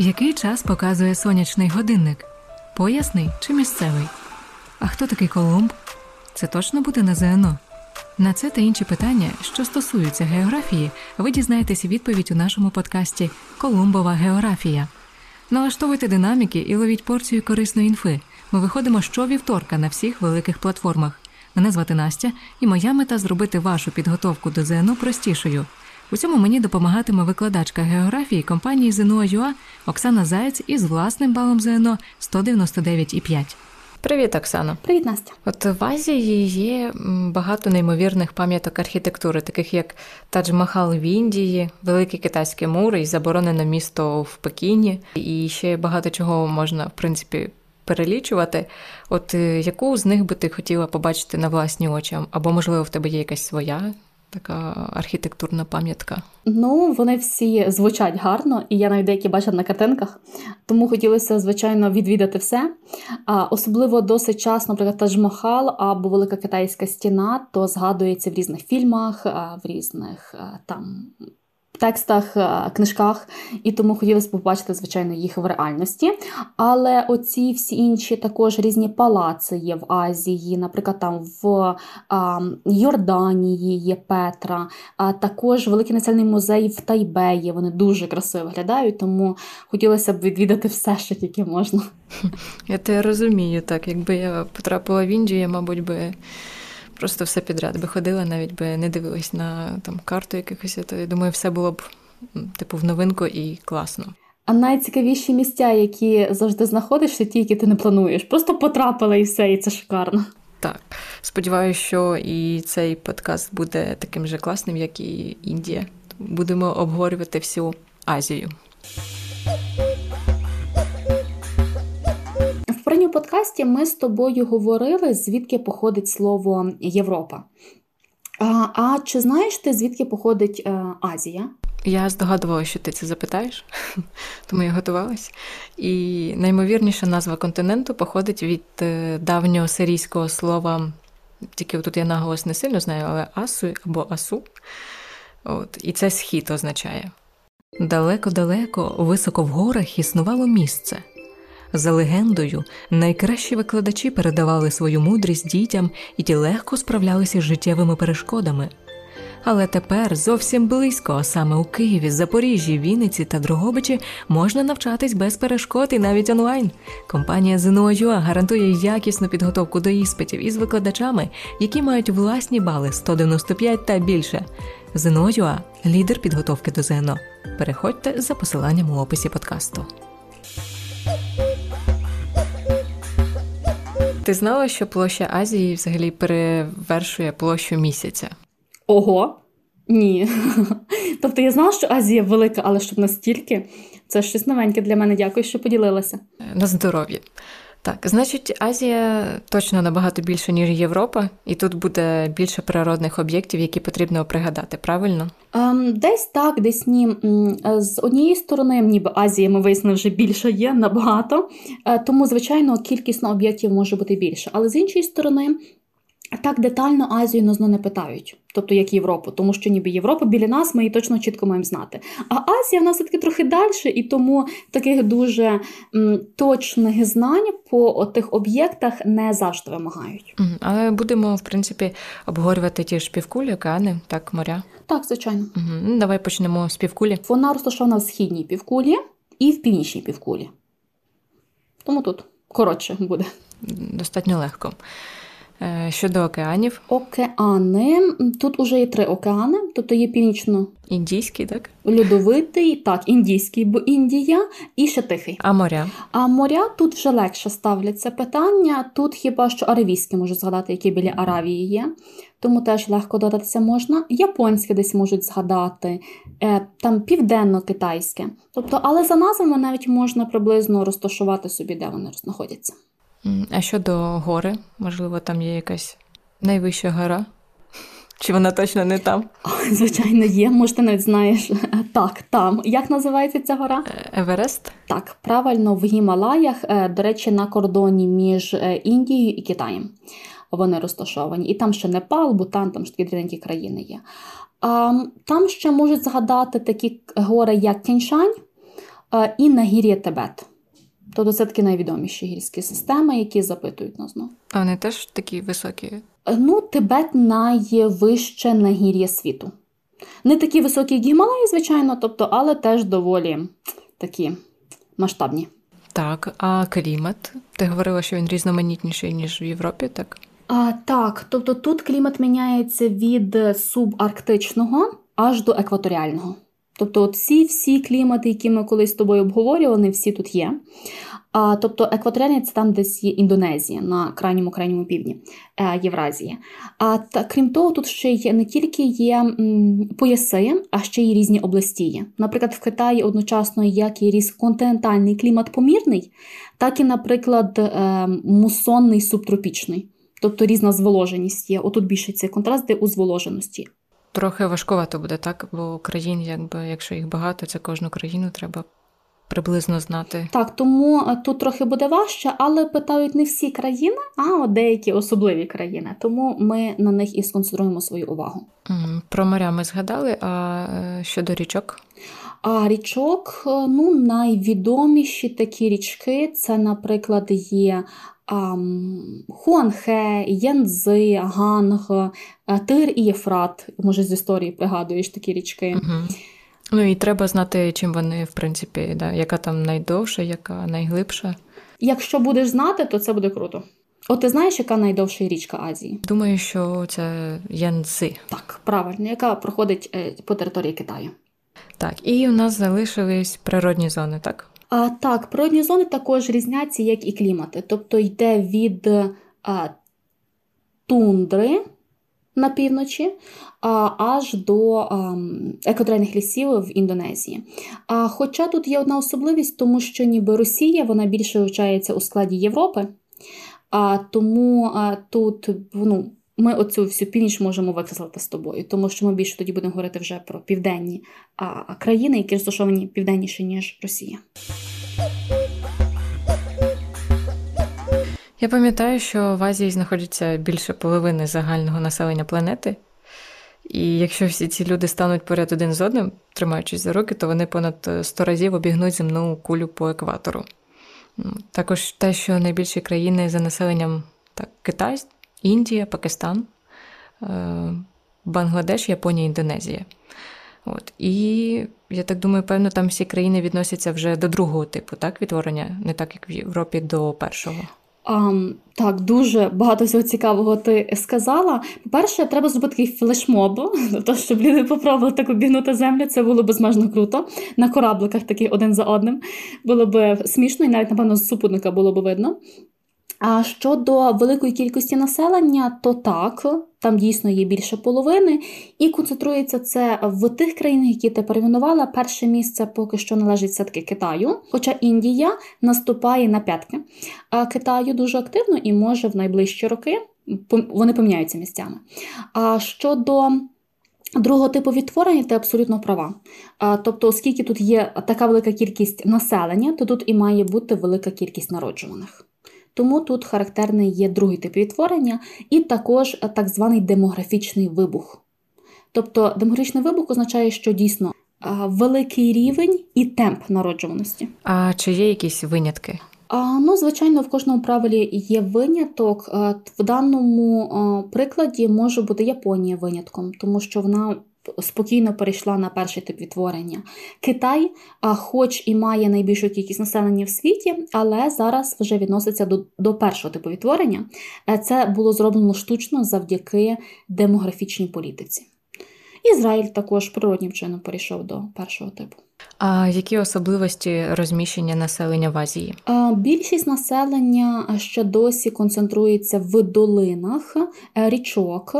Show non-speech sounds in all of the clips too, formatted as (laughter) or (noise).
Який час показує сонячний годинник? Поясний чи місцевий? А хто такий Колумб? Це точно буде на ЗНО? На це та інші питання, що стосуються географії, ви дізнаєтесь відповідь у нашому подкасті Колумбова географія. Налаштовуйте динаміки і ловіть порцію корисної інфи. Ми виходимо щовівторка на всіх великих платформах. Мене звати Настя, і моя мета зробити вашу підготовку до ЗНО простішою. У цьому мені допомагатиме викладачка географії компанії ЗНО.ЮА Оксана Заєць із власним балом ЗНО 199,5. Привіт, Оксано. Привіт, Настя. От в Азії є багато неймовірних пам'яток архітектури, таких як Тадж-Махал в Індії, Великий Китайський мур і заборонене місто в Пекіні. І ще багато чого можна, в принципі, перелічувати. От е, яку з них би ти хотіла побачити на власні очі? Або, можливо, в тебе є якась своя така архітектурна пам'ятка? Ну, вони всі звучать гарно, і я навіть деякі бачила на картинках. Тому хотілося, звичайно, відвідати все. А, Особливо досить час, наприклад, Тадж-Махал або Велика Китайська стіна, то згадується в різних фільмах, в різних там текстах, е, книжках, і тому хотілося б побачити, звичайно, їх в реальності. Але оці всі інші також різні палаци є в Азії, наприклад, там в а, Йорданії є Петра, а також Великий національний музей в Тайбеї. Вони дуже красиво виглядають, тому хотілося б відвідати все, що тільки можна. Я те розумію, так. Якби я потрапила в Індію, я, мабуть, би. Просто все підряд би ходила, навіть би не дивилась на там карту якихось. То я думаю, все було б типу в новинку і класно. А найцікавіші місця, які завжди знаходишся, ті, які ти не плануєш. Просто потрапила і все, і це шикарно. Так, сподіваюся, що і цей подкаст буде таким же класним, як і Індія. Будемо обговорювати всю Азію. Попередньому подкасті ми з тобою говорили, звідки походить слово Європа. А а чи знаєш ти, звідки походить е, Азія? Я здогадувалася, що ти це запитаєш, (laughs) тому я готувалась. І наймовірніша назва континенту походить від е, давнього сирійського слова, тільки тут я наголос не сильно знаю, але асу або асу. От, І це схід означає. Далеко-далеко, високо в горах існувало місце. За легендою, найкращі викладачі передавали свою мудрість дітям і ті легко справлялися з життєвими перешкодами. Але тепер зовсім близько, саме у Києві, Запоріжжі, Вінниці та Дрогобичі можна навчатись без перешкод і навіть онлайн. Компанія ЗНО.ЮА гарантує якісну підготовку до іспитів із викладачами, які мають власні бали 195 та більше. ЗНО.ЮА – лідер підготовки до ЗНО. Переходьте за посиланням у описі подкасту. Ти знала, що площа Азії взагалі перевершує площу місяця? Ого, ні. (laughs) Тобто я знала, що Азія велика, але щоб настільки, це щось новеньке для мене. Дякую, що поділилася. На здоров'я. Так, значить, Азія точно набагато більше, ніж Європа, і тут буде більше природних об'єктів, які потрібно пригадати, правильно? Ем, Десь так, десь ні. З однієї сторони, ніби Азія, ми вияснили, вже більше є набагато, е, тому, звичайно, кількісно об'єктів може бути більше. Але з іншої сторони, так детально Азію нас не питають, тобто як Європу, тому що ніби Європа біля нас, ми її точно чітко маємо знати. А Азія в нас все-таки трохи далі, і тому таких дуже м, точних знань по тих об'єктах не завжди вимагають. Але будемо, в принципі, обговорювати ті ж півкулі, океани, так, моря. Так, звичайно. Угу. Давай почнемо з півкулі. Вона розташована в східній півкулі і в північній півкулі. Тому тут коротше буде. Достатньо легко. Е, щодо океанів, океани тут уже є три океани, тобто є північно індійський, так льодовитий, так, індійський, бо Індія і ще тихий. А моря? А моря тут вже легше ставляться питання. Тут хіба що аравійське можу згадати, які біля Аравії є, тому теж легко додатися можна. Японське десь можуть згадати, е, там південно-китайське. Тобто, але за назвами навіть можна приблизно розташувати собі, де вони знаходяться. А щодо гори, можливо, там є якась найвища гора? Чи вона точно не там? Звичайно, є. Може, ти навіть знаєш. (laughs) Так, там. Як називається ця гора? Е, Еверест? Так, правильно, в Гімалаях, е, до речі, на кордоні між е, Індією і Китаєм. Вони розташовані. І там ще Непал, Бутан, там ж такі дрібненькі країни є. А, Там ще можуть згадати такі гори, як Кіншань. і нагір'я Тибет. Тобто це такі найвідоміші гірські системи, які запитують нас знову. А вони теж такі високі? Ну, Тибет найвище нагір'я світу. Не такі високі, як Гімалаї, звичайно, тобто, але теж доволі такі масштабні. Так, а клімат? Ти говорила, що він різноманітніший, ніж в Європі, так? А, Так, тобто тут клімат міняється від субарктичного аж до екваторіального. Тобто, всі всі клімати, які ми колись з тобою обговорювали, всі тут є. А, Тобто екваторіальний це там, десь є Індонезія на крайньому крайньому півдні е, Євразії. А та крім того, тут ще є не тільки є м, пояси, а ще й різні області. є. Наприклад, в Китаї одночасно як і різ континентальний клімат помірний, так і, наприклад, е, мусонний субтропічний. Тобто різна зволоженість є. Отут більше цей контраст, де у зволоженості. Трохи важкувато буде, так? Бо країн, якби, якщо їх багато, це кожну країну треба приблизно знати. Так, тому е, тут трохи буде важче, але питають не всі країни, а деякі особливі країни. Тому ми на них і сконцентруємо свою увагу. Про моря ми згадали, а е, щодо річок. А річок, е, ну, найвідоміші такі річки це, наприклад, є Хуанхе, Янзи, Ганг, Тир і Єфрат. Може, з історії пригадуєш такі річки. Угу. Ну і треба знати, чим вони, в принципі, да, яка там найдовша, яка найглибша. Якщо будеш знати, то це буде круто. От ти знаєш, яка найдовша річка Азії? Думаю, що це Янцзи. Так, правильно, яка проходить е, по території Китаю. Так, і у нас залишились природні зони, так? А так, природні зони також різняться, як і клімати. Тобто йде від а, тундри на півночі а, аж до а, екваторіальних лісів в Індонезії. А, Хоча тут є одна особливість, тому що ніби Росія вона більше вивчається у складі Європи, а, тому а, тут ну, ми оцю всю північ можемо викреслити з тобою, тому що ми більше тоді будемо говорити вже про південні а, країни, які розташовані південніше, ніж Росія. Я пам'ятаю, що в Азії знаходиться більше половини загального населення планети. І якщо всі ці люди стануть поряд один з одним, тримаючись за руки, то вони понад 100 разів обігнуть земну кулю по екватору. Також те, що найбільші країни за населенням так, Китай, Індія, Пакистан, е, Бангладеш, Японія, Індонезія. От. І я так думаю, певно, там всі країни відносяться вже до другого типу, так, відтворення, не так як в Європі до першого. Um, так, дуже багато всього цікавого ти сказала. По-перше, треба зробити такий флешмоб, (laughs) тобто, щоб люди попробували так обігнути землю, це було б безмежно круто. На корабликах таких один за одним. Було б смішно, і навіть, напевно, з супутника було б видно. А щодо великої кількості населення, то так, там дійсно є більше половини, і концентрується це в тих країнах, які ти перейменувала. Перше місце поки що належить все-таки Китаю, хоча Індія наступає на п'ятки. Китаю дуже активно і може в найближчі роки вони поміняються місцями. А щодо Другого типу відтворення ти абсолютно права. Тобто, оскільки тут є така велика кількість населення, то тут і має бути велика кількість народжуваних. Тому тут характерний є другий тип відтворення, і також так званий демографічний вибух. Тобто демографічний вибух означає, що дійсно великий рівень і темп народжуваності. А чи є якісь винятки? А, Ну, звичайно, в кожному правилі є виняток. В даному прикладі може бути Японія винятком, тому що вона спокійно перейшла на перший тип відтворення. Китай, хоч і має найбільшу кількість населення в світі, але зараз вже відноситься до, до першого типу відтворення. Е, це було зроблено штучно завдяки демографічній політиці. Ізраїль також природнім чином перейшов до першого типу. А які особливості розміщення населення в Азії? Більшість населення ще досі концентрується в долинах е, річок,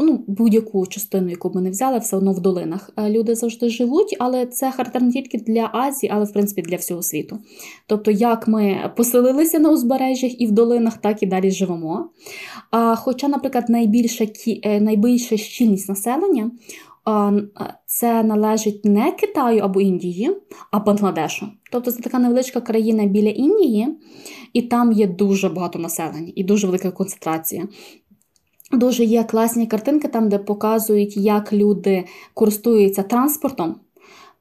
ну, будь-яку частину, яку б ми не взяли, все одно в долинах е, люди завжди живуть, але це характерно тільки для Азії, але в принципі для всього світу. Тобто, як ми поселилися на узбережжях і в долинах, так і далі живемо. А, Хоча, наприклад, найбільша е, найбільша щільність населення. Це належить не Китаю або Індії, а Бангладешу. Тобто це така невеличка країна біля Індії, і там є дуже багато населення і дуже велика концентрація. Дуже є класні картинки там, де показують, як люди користуються транспортом.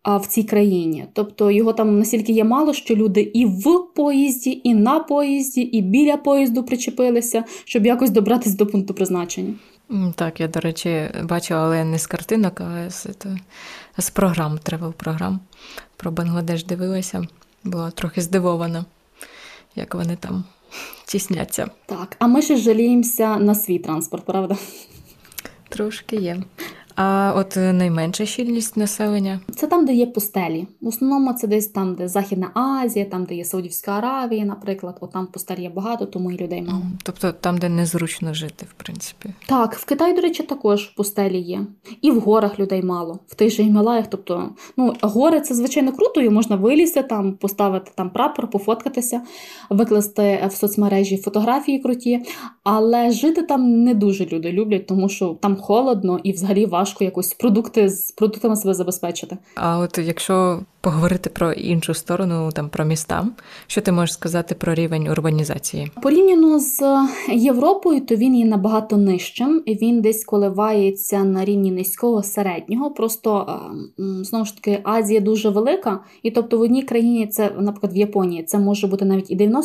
в цій країні. Тобто його там настільки є мало, що люди і в поїзді, і на поїзді, і біля поїзду причепилися, щоб якось добратися до пункту призначення. Так, я, до речі, бачила, але не з картинок, а з, з програм, travel програм. Про Бангладеш дивилася, була трохи здивована, як вони там тісняться. Так, а ми ще жаліємося на свій транспорт, правда? Трошки є. А от найменша щільність населення? Це там, де є пустелі. В основному це десь там, де Західна Азія, там, де є Саудівська Аравія, наприклад, от там пустель є багато, тому і людей мало. Тобто там, де незручно жити, в принципі. Так, в Китаї, до речі, також пустелі є. І в горах людей мало. В тих же Гімалаях. Тобто, ну, гори це звичайно круто, і можна вилізти там, поставити там прапор, пофоткатися, викласти в соцмережі фотографії круті. Але жити там не дуже люди люблять, тому що там холодно і взагалі важко важко якось продукти з продуктами себе забезпечити. А от якщо поговорити про іншу сторону, там про міста, що ти можеш сказати про рівень урбанізації? Порівняно з Європою, то він є набагато нижчим. Він десь коливається на рівні низького середнього. Просто знову ж таки Азія дуже велика, і тобто в одній країні це, наприклад, в Японії це може бути навіть і 90%.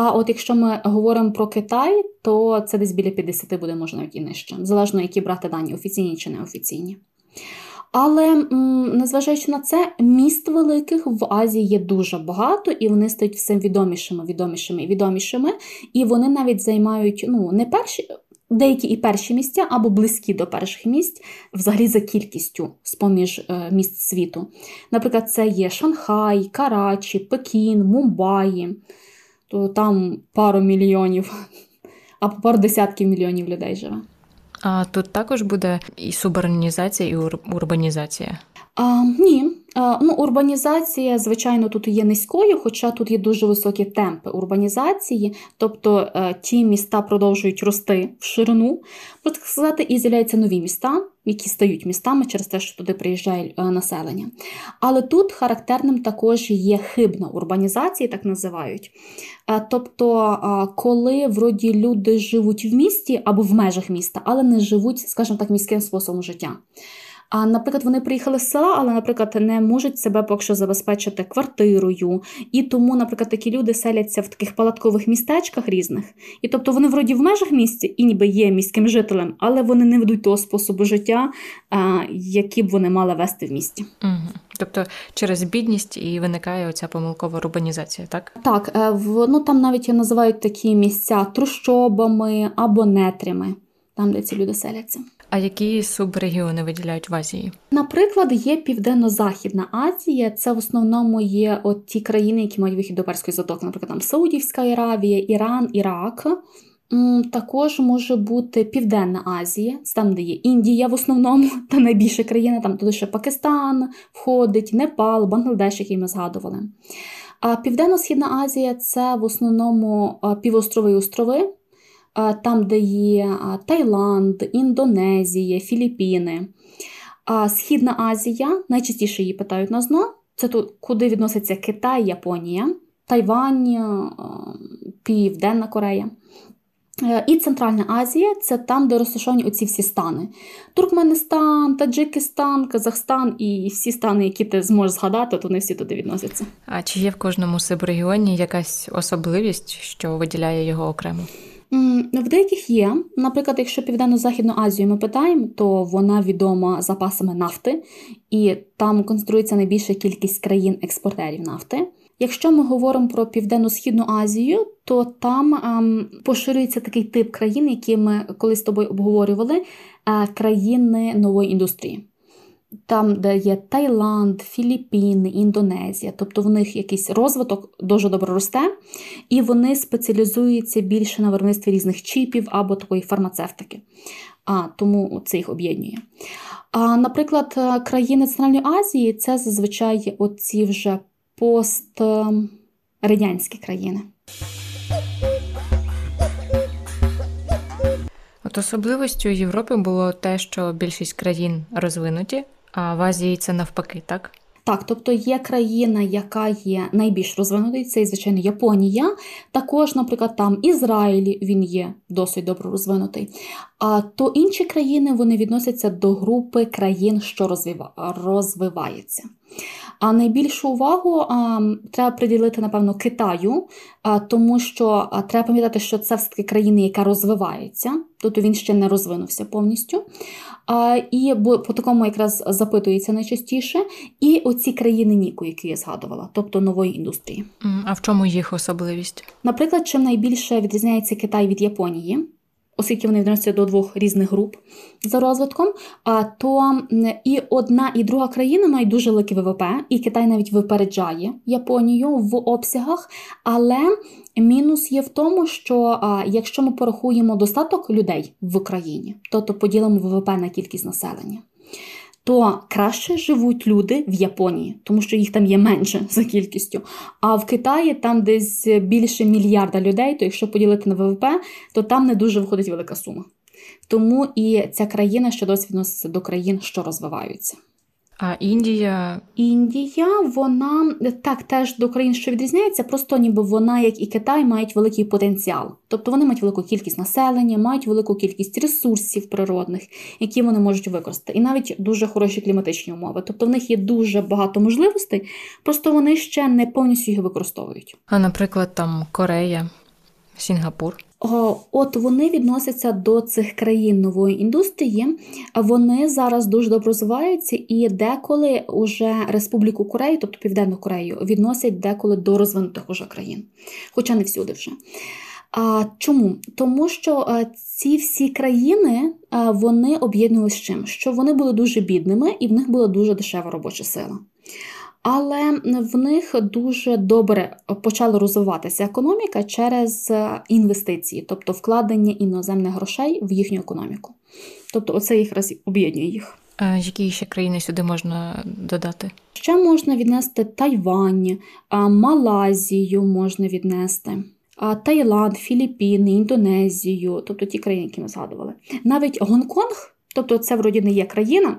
А от якщо ми говоримо про Китай, то це десь біля 50 буде, може навіть і нижче, залежно які брати дані, офіційні чи неофіційні. Але незважаючи на це, міст великих в Азії є дуже багато, і вони стають все відомішими, відомішими і відомішими. І вони навіть займають ну, не перші. Деякі і перші місця або близькі до перших місць, взагалі за кількістю з-поміж е, міст світу. Наприклад, це є Шанхай, Карачі, Пекін, Мумбаї то там пару мільйонів (laughs) або пару десятків мільйонів людей живе. А тут також буде і суборганізація, і урбанізація? А, Ні. А, ну, Урбанізація, звичайно, тут є низькою, хоча тут є дуже високі темпи урбанізації, тобто е, ті міста продовжують рости в ширину, можна сказати, і з'являються нові міста, які стають містами через те, що туди приїжджає е, населення. Але тут характерним також є хибна урбанізація, так називають. А, тобто, коли вроді люди живуть в місті або в межах міста, але не живуть, скажімо так, міським способом життя. А, наприклад, вони приїхали з села, але, наприклад, не можуть себе поки що забезпечити квартирою. І тому, наприклад, такі люди селяться в таких палаткових містечках різних. І тобто вони вроді в межах місця і ніби є міським жителем, але вони не ведуть того способу життя, а, які б вони мали вести в місті. Угу. Тобто через бідність і виникає оця помилкова урбанізація, так? Так, е, в, ну там навіть називають такі місця трущобами або нетрями, там, де ці люди селяться. А які субрегіони виділяють в Азії? Наприклад, є Південно-Західна Азія. Це в основному є от ті країни, які мають вихід до Перської затоки, наприклад, там Саудівська Аравія, Іран, Ірак. Також може бути Південна Азія, це там, де є Індія в основному, (laughs) та найбільша країна, там туди ще Пакистан входить, Непал, Бангладеш, який ми згадували. А Південно-Східна Азія це в основному півострови і острови там, де є Таїланд, Індонезія, Філіппіни. Східна Азія, найчастіше її питають на зно, це тут, куди відноситься Китай, Японія, Тайвань, Південна Корея. Е, і Центральна Азія це там, де розташовані оці всі стани: Туркменистан, Таджикистан, Казахстан і всі стани, які ти зможеш згадати, то вони всі туди відносяться. А чи є в кожному субрегіоні якась особливість, що виділяє його окремо? В деяких є. Наприклад, якщо Південно-Західну Азію ми питаємо, то вона відома запасами нафти, і там концентрується найбільша кількість країн-експортерів нафти. Якщо ми говоримо про Південно-Східну Азію, то там ем, поширюється такий тип країн, які ми колись з тобою обговорювали, е, країни нової індустрії там, де є Таїланд, Філіппіни, Індонезія, тобто в них якийсь розвиток дуже добре росте, і вони спеціалізуються більше на виробництві різних чіпів або такої фармацевтики. А тому це їх об'єднує. А, Наприклад, е, країни Центральної Азії це зазвичай оці вже пострадянські країни. От особливостю Європи було те, що більшість країн розвинуті, а в Азії це навпаки, так? Так, тобто є країна, яка є найбільш розвинутою, це, звичайно, Японія. Також, наприклад, там Ізраїль він є досить добре розвинутий. А то інші країни вони відносяться до групи країн, що розвива... розвиваються. А найбільшу увагу а, треба приділити, напевно, Китаю, а, тому що а, треба пам'ятати, що це все таки країни, яка розвивається, тобто він ще не розвинувся повністю. А, І бо по такому якраз запитується найчастіше. І оці країни Ніку, які я згадувала, тобто нової індустрії. А в чому їх особливість? Наприклад, чим найбільше відрізняється Китай від Японії оскільки вони відносяться до двох різних груп за розвитком, то і одна, і друга країна мають дуже велике ВВП, і Китай навіть випереджає Японію в обсягах. Але мінус є в тому, що якщо ми порахуємо достаток людей в Україні, то, то поділимо ВВП на кількість населення то краще живуть люди в Японії, тому що їх там є менше за кількістю. А в Китаї там десь більше мільярда людей, то якщо поділити на ВВП, то там не дуже виходить велика сума. Тому і ця країна ще досі відноситься до країн, що розвиваються. А Індія Індія, вона так теж до країн, що відрізняється, просто ніби вона, як і Китай, мають великий потенціал. Тобто вони мають велику кількість населення, мають велику кількість ресурсів природних, які вони можуть використати, і навіть дуже хороші кліматичні умови. Тобто в них є дуже багато можливостей, просто вони ще не повністю їх використовують. А, наприклад, там Корея, Сінгапур. От вони відносяться до цих країн нової індустрії. Вони зараз дуже добре розвиваються, і деколи уже Республіку Корею, тобто Південну Корею, відносять деколи до розвинутих уже країн, хоча не всюди вже. А чому? Тому що ці всі країни вони об'єднувалися з чим? Що вони були дуже бідними і в них була дуже дешева робоча сила але в них дуже добре почала розвиватися економіка через інвестиції, тобто вкладення іноземних грошей в їхню економіку. Тобто, оце якраз об'єднує їх. А Які ще країни сюди можна додати? Ще можна віднести Тайвань, Малайзію можна віднести. Таїланд, Філіппіни, Індонезію, тобто ті країни, які ми згадували. Навіть Гонконг, тобто це вроді не є країна,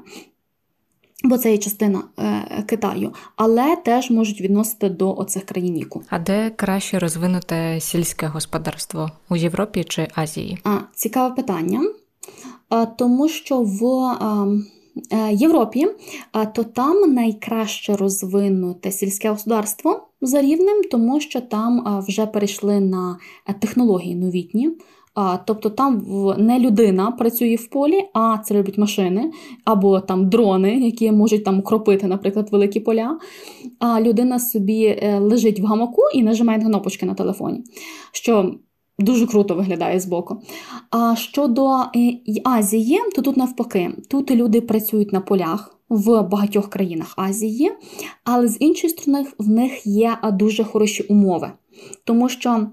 бо це є частина е, Китаю, але теж можуть відносити до оцих країн Ніку. А де краще розвинуте сільське господарство у Європі чи Азії? А, Цікаве питання, а, тому що в а, е, Європі а, то там найкраще розвинуте сільське господарство за рівнем, тому що там вже перейшли на е, технології новітні. Тобто там не людина працює в полі, а це роблять машини або там дрони, які можуть там кропити, наприклад, великі поля. А людина собі е, лежить в гамаку і нажимає кнопочки на телефоні. що Дуже круто виглядає збоку. А щодо е, Азії, то тут навпаки, тут люди працюють на полях в багатьох країнах Азії, але з іншої сторони, в них є дуже хороші умови, тому що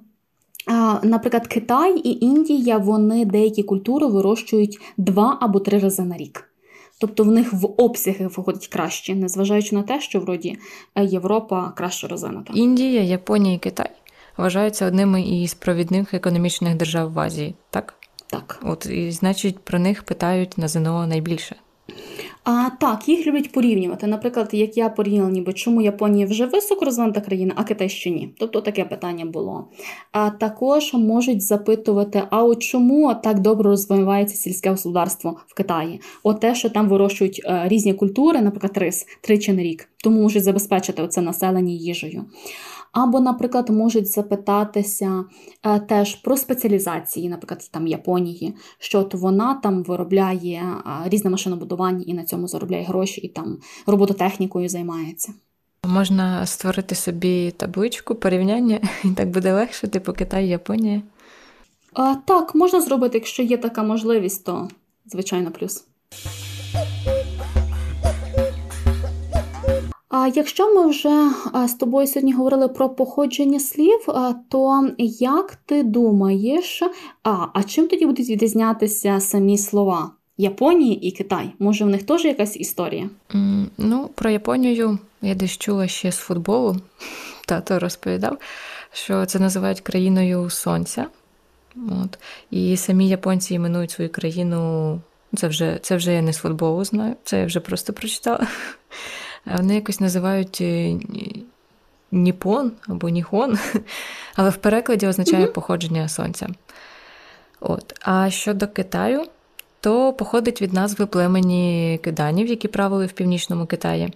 Наприклад, Китай і Індія вони деякі культури вирощують два або три рази на рік. Тобто в них в обсяги виходить краще, незважаючи на те, що вроді е, Європа краще розвинута. Індія, Японія і Китай вважаються одними із провідних економічних держав в Азії, так? Так. От і значить про них питають на ЗНО найбільше. А так, їх люблять порівнювати. Наприклад, як я порівняла, ніби чому Японія вже високо розвинута країна, а Китай ще ні. Тобто таке питання було. А також можуть запитувати: а от чому так добре розвивається сільське господарство в Китаї? От те, що там вирощують е, різні культури, наприклад, рис тричі на рік, тому можуть забезпечити оце населення їжею. Або, наприклад, можуть запитатися е, теж про спеціалізації, наприклад, там Японії, що от вона там виробляє е, різне машинобудування і на цьому заробляє гроші, і там робототехнікою займається. Можна створити собі табличку порівняння, (laughs) і так буде легше, типу Китай, Японія. А, Так, можна зробити, якщо є така можливість, то звичайно плюс. А якщо ми вже з тобою сьогодні говорили про походження слів, то як ти думаєш, а, а чим тоді будуть відрізнятися самі слова Японії і Китай? Може, в них теж якась історія? Mm, ну, про Японію я десь чула ще з футболу. (laughs) Тато розповідав, що це називають країною сонця. От. І самі японці іменують свою країну. Це вже це вже я не з футболу знаю, це я вже просто прочитала. Вони якось називають е, Ніпон або Ніхон, (laughs) але в перекладі означає походження сонця. От. А щодо Китаю, то походить від назви племені киданів, які правили в північному Китаї.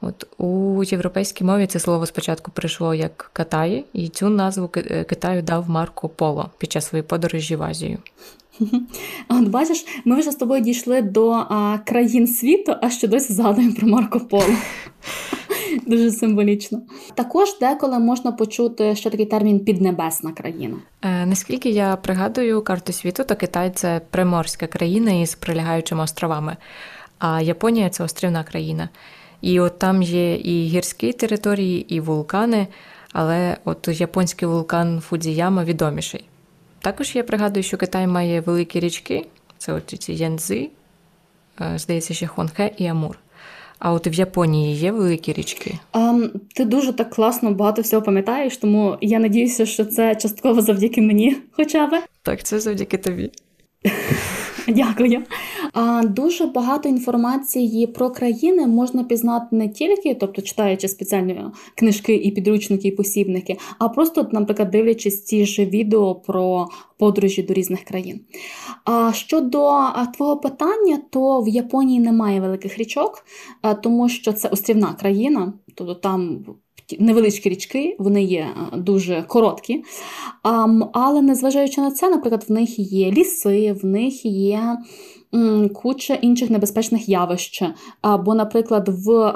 От У європейській мові це слово спочатку прийшло як Катаї, і цю назву Китаю дав Марко Поло під час своєї подорожі в Азію. От бачиш, ми вже з тобою дійшли до а, країн світу, а ще досі згадуємо про Марко Поло. (laughs) Дуже символічно. Також деколи можна почути ще такий термін піднебесна країна. Е, наскільки я пригадую карту світу, то Китай це приморська країна із прилягаючими островами, а Японія це острівна країна. І от там є і гірські території, і вулкани, але от японський вулкан Фудзіяма відоміший. Також я пригадую, що Китай має великі річки, це от ці Янзи, е, здається, ще Хонхе і Амур. А от в Японії є великі річки? А, Ти дуже так класно багато всього пам'ятаєш, тому я надіюся, що це частково завдяки мені, хоча б. Так, це завдяки тобі. (laughs) (laughs) Дякую. Дуже багато інформації про країни можна пізнати не тільки, тобто читаючи спеціальні книжки і підручники, і посібники, а просто, наприклад, дивлячись ті ж відео про подорожі до різних країн. А щодо твого питання, то в Японії немає великих річок, тому що це острівна країна, тобто там невеличкі річки, вони є дуже короткі. Але незважаючи на це, наприклад, в них є ліси, в них є куча інших небезпечних явищ. Бо, наприклад, в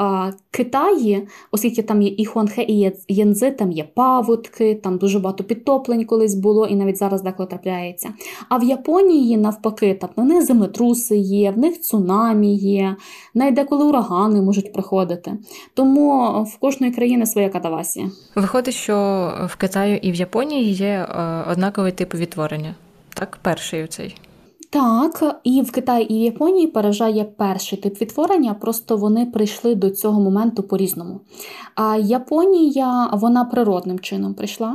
Китаї, оскільки там є і Хуанхе, і Єнзи, там є паводки, там дуже багато підтоплень колись було, і навіть зараз деколи трапляється. А в Японії, навпаки, там в них землетруси є, в них цунамі є, навіть деколи урагани можуть приходити. Тому в кожної країни своя катавасія. Виходить, що в Китаю і в Японії є е, однаковий тип відтворення. Так, перший оцей. Так, і в Китаї і в Японії переважає перший тип відтворення, просто вони прийшли до цього моменту по-різному. А Японія вона природним чином прийшла.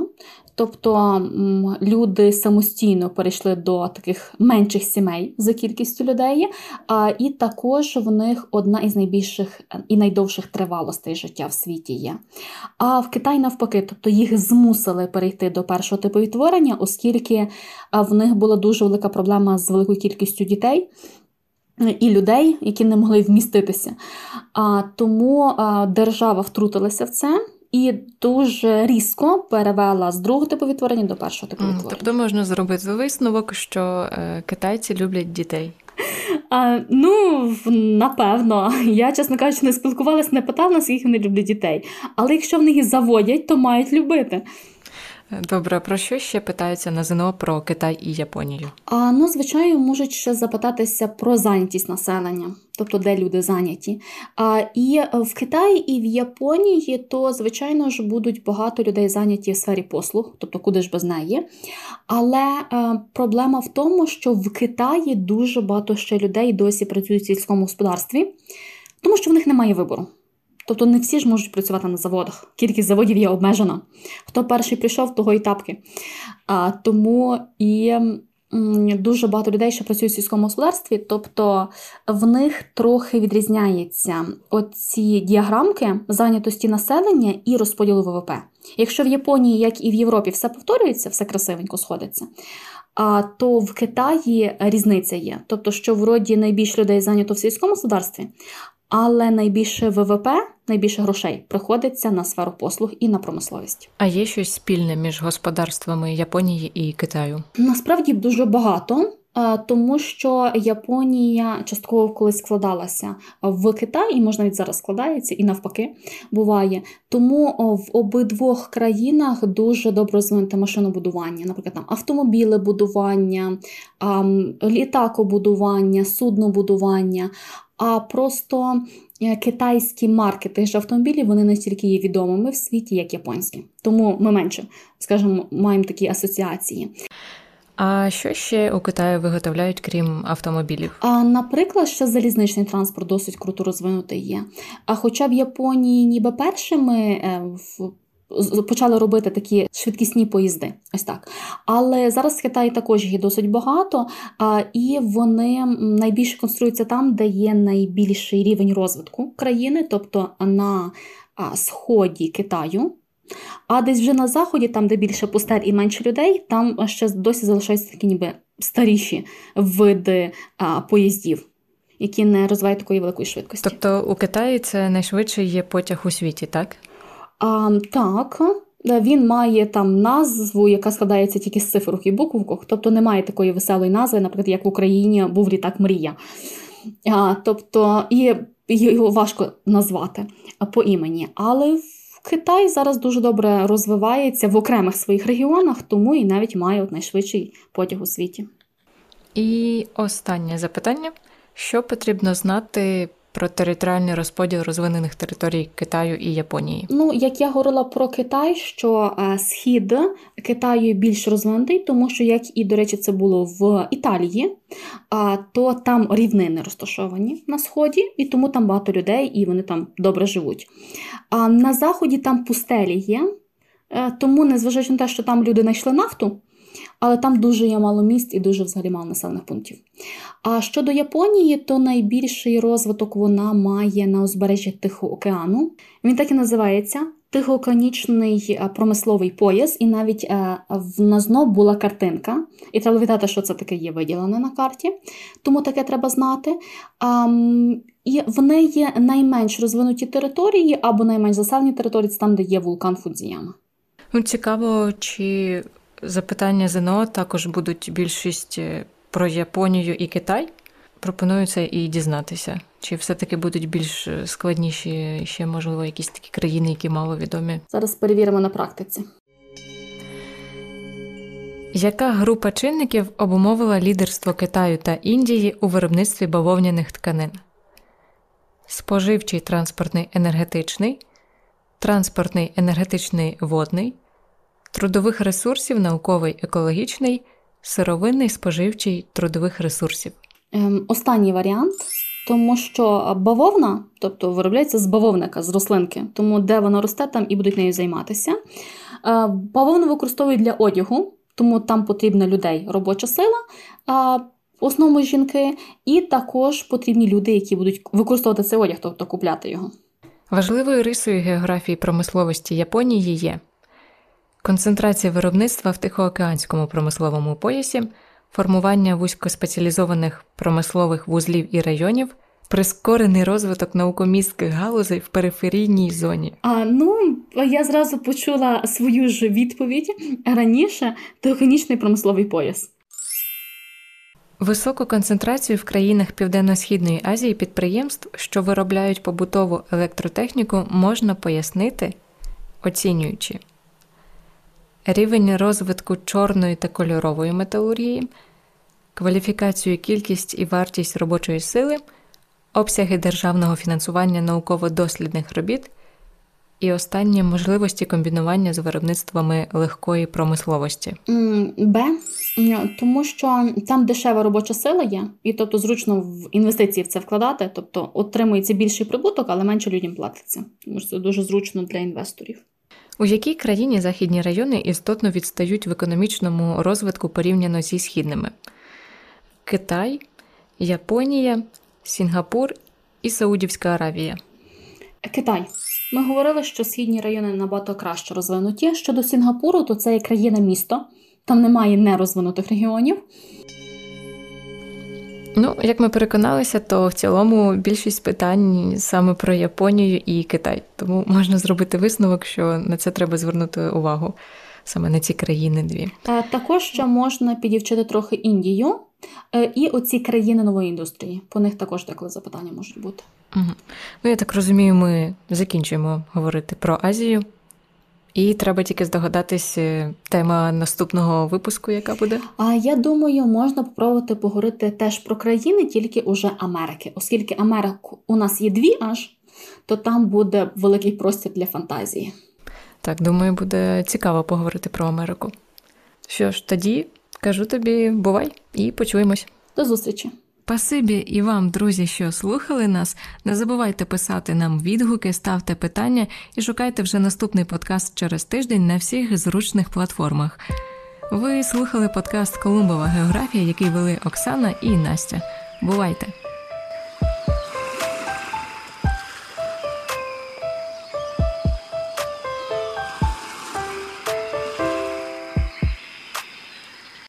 Тобто люди самостійно перейшли до таких менших сімей за кількістю людей, і також в них одна із найбільших і найдовших тривалостей життя в світі є. А в Китаї навпаки, тобто їх змусили перейти до першого типу відтворення, оскільки в них була дуже велика проблема з великою кількістю дітей. І людей, які не могли вміститися. А тому а, держава втрутилася в це і дуже різко перевела з другого типу відтворення до першого типу відтворення. Тобто можна зробити висновок, що е, китайці люблять дітей. А, Ну, напевно. (laughs) Я, чесно кажучи, не спілкувалася, не питала, наскільки вони люблять дітей. Але якщо в них їх заводять, то мають любити. Добре, про що ще питаються на ЗНО про Китай і Японію? А ну, звичайно, можуть ще запитатися про зайнятість населення, тобто де люди зайняті. А, І в Китаї і в Японії, то, звичайно ж, будуть багато людей зайняті в сфері послуг, тобто куди ж без неї. Але а, проблема в тому, що в Китаї дуже багато ще людей досі працюють в сільському господарстві, тому що в них немає вибору. Тобто не всі ж можуть працювати на заводах. Кількість заводів є обмежена. Хто перший прийшов, того і тапки. А, Тому і дуже багато людей, що працюють в сільському господарстві, тобто в них трохи відрізняється оці діаграмки зайнятості населення і розподілу ВВП. Якщо в Японії, як і в Європі, все повторюється, все красивенько сходиться. А то в Китаї різниця є. Тобто, що вроді найбільше людей зайнято в сільському господарстві, але найбільше ВВП, найбільше грошей приходиться на сферу послуг і на промисловість. А є щось спільне між господарствами Японії і Китаю? Насправді дуже багато. Тому що Японія частково колись складалася в Китай, і можна навіть зараз складається, і навпаки буває. Тому в обидвох країнах дуже добре розвинуте машинобудування, наприклад, там автомобілебудування, літакобудування, суднобудування а просто е, китайські марки тих ж автомобілів вони настільки є відомими в світі, як японські. Тому ми менше, скажімо, маємо такі асоціації. А що ще у Китаї виготовляють, крім автомобілів? А, Наприклад, ще залізничний транспорт досить круто розвинутий є. А хоча в Японії, ніби першими е, в почали робити такі швидкісні поїзди. Ось так. Але зараз в Китаї також їх досить багато, і вони найбільше конструюються там, де є найбільший рівень розвитку країни, тобто на сході Китаю. А десь вже на заході, там, де більше пустель і менше людей, там ще досі залишаються такі ніби старіші види поїздів, які не розвивають такої великої швидкості. Тобто у Китаї це найшвидший є потяг у світі, так? А, Так, він має там назву, яка складається тільки з цифрок і буквок, тобто немає такої веселої назви, наприклад, як в Україні був літак Мрія. А, Тобто, і його важко назвати по імені. Але Китай зараз дуже добре розвивається в окремих своїх регіонах, тому і навіть має найшвидший потяг у світі. І останнє запитання: що потрібно знати про територіальний розподіл розвинених територій Китаю і Японії? Ну, як я говорила про Китай, що е, схід Китаю більш розвинутий, тому що, як і, до речі, це було в Італії, то там рівнини розташовані на сході, і тому там багато людей і вони там добре живуть. А на заході там пустелі є, е, тому, незважаючи на те, що там люди знайшли нафту. Але там дуже є мало міст і дуже взагалі мало населених пунктів. А щодо Японії, то найбільший розвиток вона має на узбережжі Тихого океану. Він так і називається Тихоокеанічний е, промисловий пояс, і навіть е, в нас знов була картинка, і треба вітати, що це таке є виділене на карті, тому таке треба знати. І в неї найменш розвинуті території або найменш заселені території це там, де є вулкан Фудзіяма. Ну, цікаво, чи запитання ЗНО також будуть більшість е, про Японію і Китай. Пропоную це і дізнатися. Чи все-таки будуть більш е, складніші ще, можливо, якісь такі країни, які мало відомі? Зараз перевіримо на практиці. Яка група чинників обумовила лідерство Китаю та Індії у виробництві бавовняних тканин? Споживчий транспортний енергетичний, транспортний енергетичний водний, трудових ресурсів науковий екологічний, сировинний споживчий трудових ресурсів. Ем, Останній варіант, тому що бавовна, тобто виробляється з бавовника, з рослинки, тому де вона росте, там і будуть нею займатися. Е, бавовну використовують для одягу, тому там потрібна людей робоча сила. В основному жінки, і також потрібні люди, які будуть використовувати цей одяг, тобто купляти його. Важливою рисою географії промисловості Японії є концентрація виробництва в Тихоокеанському промисловому поясі, формування вузькоспеціалізованих промислових вузлів і районів, прискорений розвиток наукомістких галузей в периферійній зоні. А ну я зразу почула свою ж відповідь раніше Тихоокеанічний промисловий пояс. Високу концентрацію в країнах Південно-Східної Азії підприємств, що виробляють побутову електротехніку, можна пояснити, оцінюючи рівень розвитку чорної та кольорової металургії, кваліфікацію, кількість і вартість робочої сили, обсяги державного фінансування науково-дослідних робіт. І останнє можливості комбінування з виробництвами легкої промисловості. Б. Тому що там дешева робоча сила є, і тобто зручно в інвестиції в це вкладати, тобто отримується більший прибуток, але менше людям платиться. Тому що це дуже зручно для інвесторів. У якій країні західні райони істотно відстають в економічному розвитку порівняно зі східними? Китай, Японія, Сінгапур і Саудівська Аравія. Китай. Ми говорили, що східні райони набагато краще розвинуті. Щодо Сінгапуру, то це є країна-місто, там немає нерозвинутих регіонів. Ну, як ми переконалися, то в цілому більшість питань саме про Японію і Китай. Тому можна зробити висновок, що на це треба звернути увагу саме на ці країни дві. Також ще можна підівчити трохи Індію е, і оці країни нової індустрії. По них також деколи запитання можуть бути. Угу. Ну, я так розумію, ми закінчуємо говорити про Азію. І треба тільки здогадатись е, тема наступного випуску, яка буде. А я думаю, можна попробувати поговорити теж про країни, тільки уже Америки, оскільки Америк у нас є дві аж, то там буде великий простір для фантазії. Так, думаю, буде цікаво поговорити про Америку. Що ж, тоді кажу тобі, бувай і почуємось. До зустрічі! Пасибі і вам, друзі, що слухали нас. Не забувайте писати нам відгуки, ставте питання і шукайте вже наступний подкаст через тиждень на всіх зручних платформах. Ви слухали подкаст Колумбова географія, який вели Оксана і Настя. Бувайте!